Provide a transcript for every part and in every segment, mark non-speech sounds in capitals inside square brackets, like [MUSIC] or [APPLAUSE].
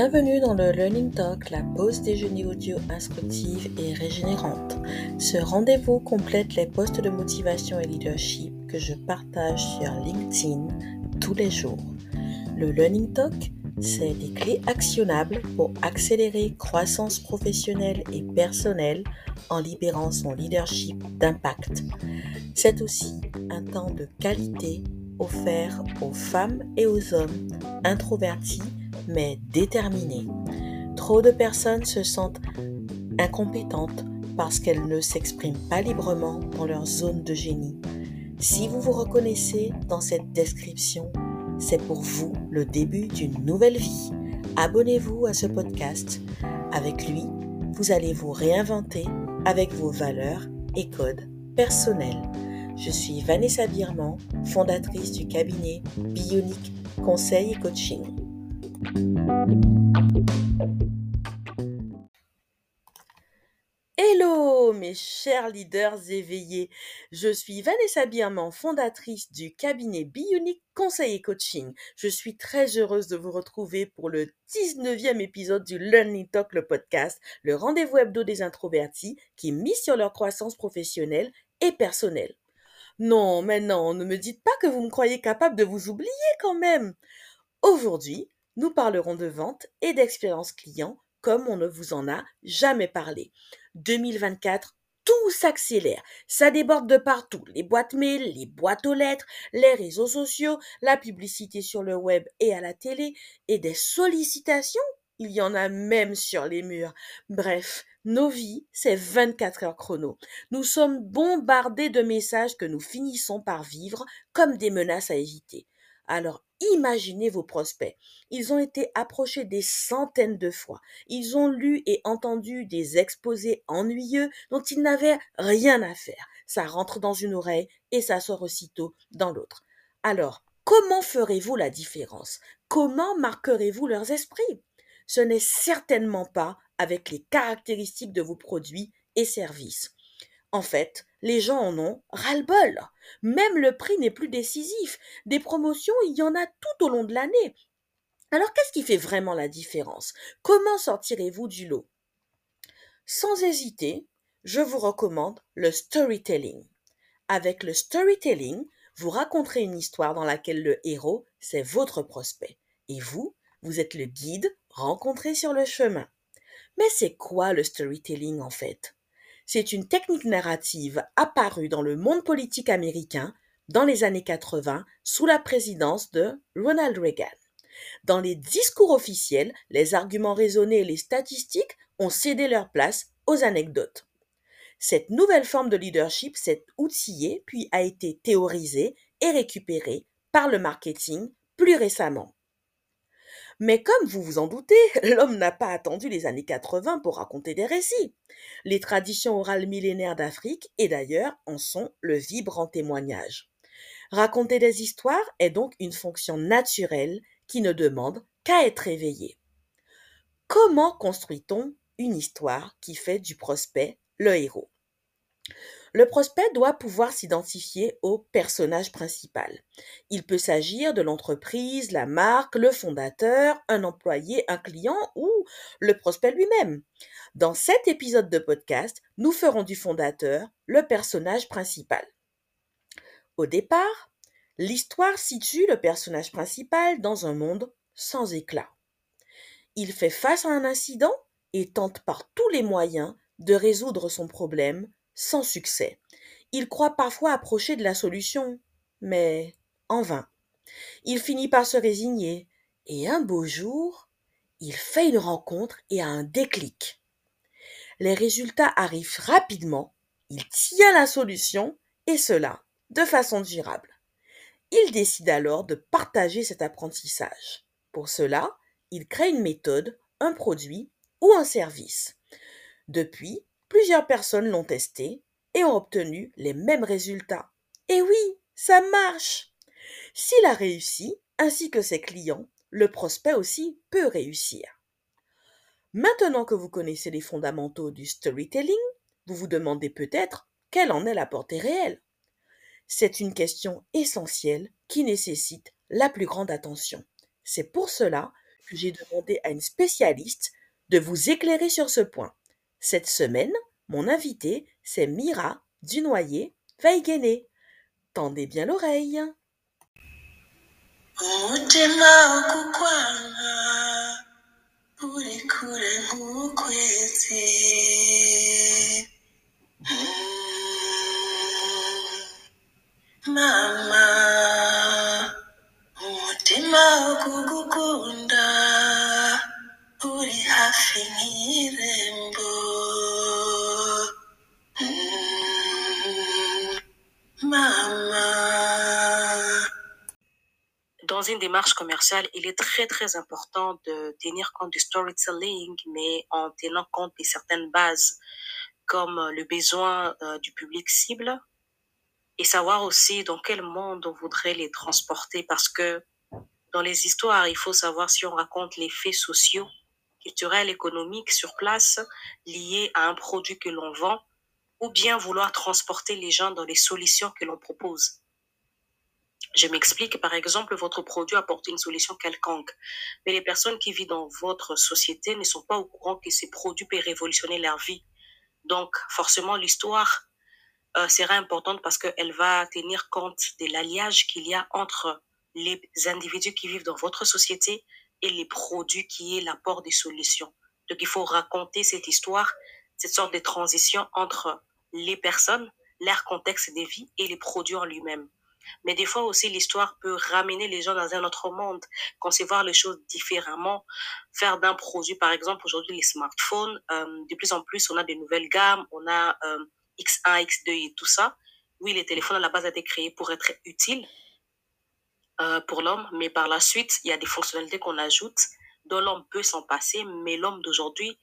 Bienvenue dans le Learning Talk, la pause déjeuner audio instructive et régénérante. Ce rendez-vous complète les postes de motivation et leadership que je partage sur LinkedIn tous les jours. Le Learning Talk, c'est des clés actionnables pour accélérer croissance professionnelle et personnelle en libérant son leadership d'impact. C'est aussi un temps de qualité offert aux femmes et aux hommes introvertis mais déterminée. Trop de personnes se sentent incompétentes parce qu'elles ne s'expriment pas librement dans leur zone de génie. Si vous vous reconnaissez dans cette description, c'est pour vous le début d'une nouvelle vie. Abonnez-vous à ce podcast. Avec lui, vous allez vous réinventer avec vos valeurs et codes personnels. Je suis Vanessa Birman, fondatrice du cabinet Bionic Conseil et Coaching. Hello mes chers leaders éveillés, je suis Vanessa Birman, fondatrice du cabinet Bionic Conseil et Coaching. Je suis très heureuse de vous retrouver pour le 19e épisode du Learning Talk, le podcast, le rendez-vous hebdo des introvertis qui misent sur leur croissance professionnelle et personnelle. Non, mais non, ne me dites pas que vous me croyez capable de vous oublier quand même. Aujourd'hui, nous parlerons de vente et d'expérience client comme on ne vous en a jamais parlé. 2024, tout s'accélère, ça déborde de partout, les boîtes mail, les boîtes aux lettres, les réseaux sociaux, la publicité sur le web et à la télé, et des sollicitations, il y en a même sur les murs. Bref, nos vies, c'est 24 heures chrono. Nous sommes bombardés de messages que nous finissons par vivre comme des menaces à éviter. Alors imaginez vos prospects. Ils ont été approchés des centaines de fois. Ils ont lu et entendu des exposés ennuyeux dont ils n'avaient rien à faire. Ça rentre dans une oreille et ça sort aussitôt dans l'autre. Alors, comment ferez-vous la différence? Comment marquerez-vous leurs esprits? Ce n'est certainement pas avec les caractéristiques de vos produits et services. En fait, les gens en ont ras-le-bol. Même le prix n'est plus décisif. Des promotions, il y en a tout au long de l'année. Alors qu'est-ce qui fait vraiment la différence? Comment sortirez-vous du lot? Sans hésiter, je vous recommande le storytelling. Avec le storytelling, vous raconterez une histoire dans laquelle le héros, c'est votre prospect. Et vous, vous êtes le guide rencontré sur le chemin. Mais c'est quoi le storytelling en fait? C'est une technique narrative apparue dans le monde politique américain dans les années 80 sous la présidence de Ronald Reagan. Dans les discours officiels, les arguments raisonnés et les statistiques ont cédé leur place aux anecdotes. Cette nouvelle forme de leadership s'est outillée puis a été théorisée et récupérée par le marketing plus récemment. Mais comme vous vous en doutez, [LAUGHS] l'homme n'a pas attendu les années 80 pour raconter des récits. Les traditions orales millénaires d'Afrique et d'ailleurs en sont le vibrant témoignage. Raconter des histoires est donc une fonction naturelle qui ne demande qu'à être éveillée. Comment construit-on une histoire qui fait du prospect le héros? Le prospect doit pouvoir s'identifier au personnage principal. Il peut s'agir de l'entreprise, la marque, le fondateur, un employé, un client ou le prospect lui-même. Dans cet épisode de podcast, nous ferons du fondateur le personnage principal. Au départ, l'histoire situe le personnage principal dans un monde sans éclat. Il fait face à un incident et tente par tous les moyens de résoudre son problème sans succès. Il croit parfois approcher de la solution, mais en vain. Il finit par se résigner, et un beau jour, il fait une rencontre et a un déclic. Les résultats arrivent rapidement, il tient la solution, et cela de façon durable. Il décide alors de partager cet apprentissage. Pour cela, il crée une méthode, un produit ou un service. Depuis, Plusieurs personnes l'ont testé et ont obtenu les mêmes résultats. Et oui, ça marche. S'il a réussi, ainsi que ses clients, le prospect aussi peut réussir. Maintenant que vous connaissez les fondamentaux du storytelling, vous vous demandez peut-être quelle en est la portée réelle. C'est une question essentielle qui nécessite la plus grande attention. C'est pour cela que j'ai demandé à une spécialiste de vous éclairer sur ce point. Cette semaine, mon invité, c'est Mira Dunoyer Veigene. Tendez bien l'oreille. Dans une démarche commerciale, il est très très important de tenir compte du storytelling, mais en tenant compte de certaines bases comme le besoin euh, du public cible et savoir aussi dans quel monde on voudrait les transporter parce que dans les histoires, il faut savoir si on raconte les faits sociaux, culturels, économiques sur place liés à un produit que l'on vend ou bien vouloir transporter les gens dans les solutions que l'on propose. Je m'explique, par exemple, votre produit apporte une solution quelconque, mais les personnes qui vivent dans votre société ne sont pas au courant que ces produits peuvent révolutionner leur vie. Donc, forcément, l'histoire euh, sera importante parce qu'elle va tenir compte de l'alliage qu'il y a entre les individus qui vivent dans votre société et les produits qui est l'apport des solutions. Donc, il faut raconter cette histoire, cette sorte de transition entre les personnes, leur contexte de vie et les produits en lui-même. Mais des fois aussi, l'histoire peut ramener les gens dans un autre monde, concevoir les choses différemment, faire d'un produit, par exemple, aujourd'hui, les smartphones, euh, de plus en plus, on a de nouvelles gammes, on a euh, X1, X2 et tout ça. Oui, les téléphones à la base a été créés pour être utiles euh, pour l'homme, mais par la suite, il y a des fonctionnalités qu'on ajoute dont l'homme peut s'en passer, mais l'homme d'aujourd'hui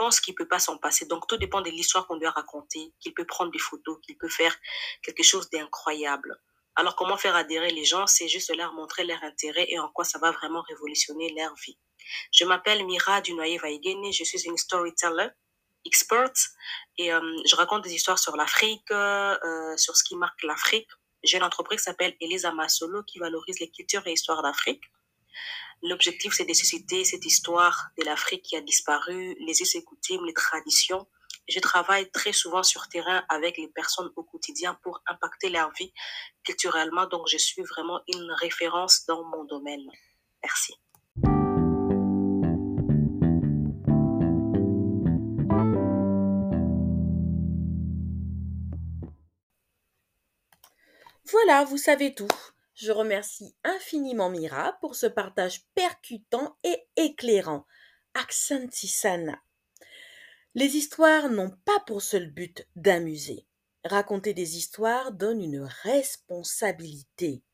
pense qu'il peut pas s'en passer. Donc, tout dépend de l'histoire qu'on lui a racontée, qu'il peut prendre des photos, qu'il peut faire quelque chose d'incroyable. Alors, comment faire adhérer les gens? C'est juste leur montrer leur intérêt et en quoi ça va vraiment révolutionner leur vie. Je m'appelle Mira Dunoyer Vaigene, je suis une storyteller expert et euh, je raconte des histoires sur l'Afrique, euh, sur ce qui marque l'Afrique. J'ai une entreprise qui s'appelle Elisa Masolo qui valorise les cultures et histoires d'Afrique. L'objectif, c'est de susciter cette histoire de l'Afrique qui a disparu, les us et les traditions. Je travaille très souvent sur terrain avec les personnes au quotidien pour impacter leur vie culturellement. Donc, je suis vraiment une référence dans mon domaine. Merci. Voilà, vous savez tout. Je remercie infiniment Mira pour ce partage percutant et éclairant. Accentisana. Les histoires n'ont pas pour seul but d'amuser. Raconter des histoires donne une responsabilité.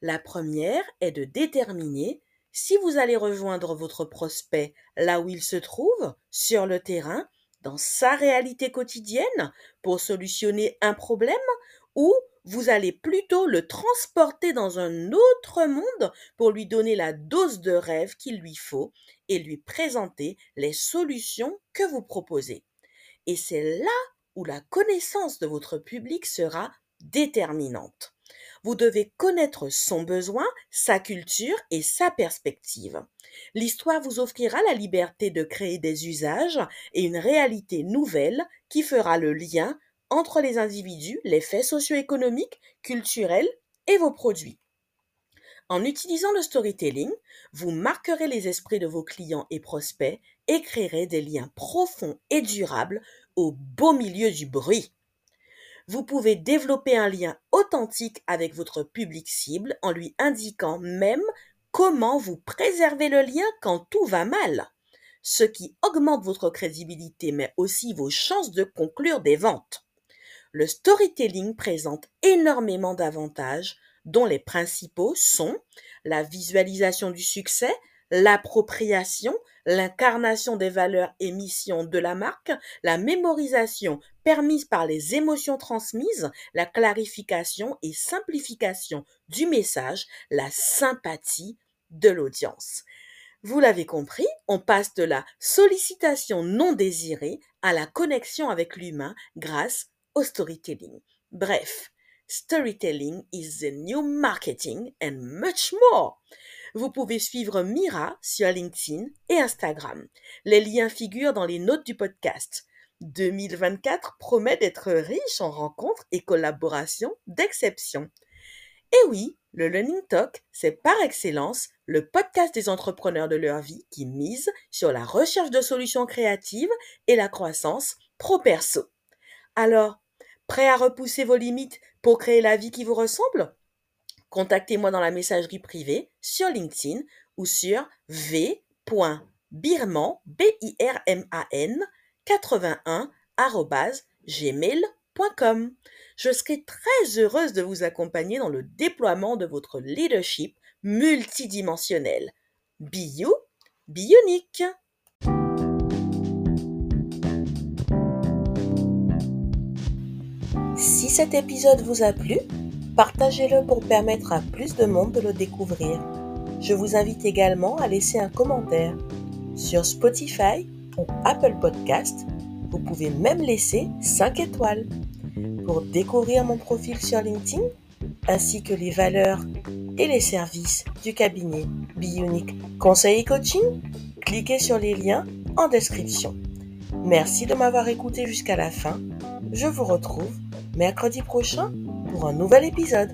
La première est de déterminer si vous allez rejoindre votre prospect là où il se trouve, sur le terrain, dans sa réalité quotidienne, pour solutionner un problème, ou vous allez plutôt le transporter dans un autre monde pour lui donner la dose de rêve qu'il lui faut et lui présenter les solutions que vous proposez. Et c'est là où la connaissance de votre public sera déterminante. Vous devez connaître son besoin, sa culture et sa perspective. L'histoire vous offrira la liberté de créer des usages et une réalité nouvelle qui fera le lien entre les individus, les faits socio-économiques, culturels et vos produits. En utilisant le storytelling, vous marquerez les esprits de vos clients et prospects et créerez des liens profonds et durables au beau milieu du bruit. Vous pouvez développer un lien authentique avec votre public cible en lui indiquant même comment vous préservez le lien quand tout va mal, ce qui augmente votre crédibilité mais aussi vos chances de conclure des ventes. Le storytelling présente énormément d'avantages dont les principaux sont la visualisation du succès, l'appropriation, l'incarnation des valeurs et missions de la marque, la mémorisation permise par les émotions transmises, la clarification et simplification du message, la sympathie de l'audience. Vous l'avez compris, on passe de la sollicitation non désirée à la connexion avec l'humain grâce au storytelling. Bref, storytelling is the new marketing and much more. Vous pouvez suivre Mira sur LinkedIn et Instagram. Les liens figurent dans les notes du podcast. 2024 promet d'être riche en rencontres et collaborations d'exception. Et oui, le Learning Talk, c'est par excellence le podcast des entrepreneurs de leur vie qui mise sur la recherche de solutions créatives et la croissance pro-perso. Alors, prêt à repousser vos limites pour créer la vie qui vous ressemble? Contactez-moi dans la messagerie privée sur LinkedIn ou sur v.birman, b i r m a n 81 gmail.com. Je serai très heureuse de vous accompagner dans le déploiement de votre leadership multidimensionnel. Be you, be unique. Si cet épisode vous a plu, partagez-le pour permettre à plus de monde de le découvrir. Je vous invite également à laisser un commentaire sur Spotify ou Apple Podcast. Vous pouvez même laisser 5 étoiles. Pour découvrir mon profil sur LinkedIn, ainsi que les valeurs et les services du cabinet Bionic Conseil et Coaching, cliquez sur les liens en description. Merci de m'avoir écouté jusqu'à la fin. Je vous retrouve mercredi prochain pour un nouvel épisode.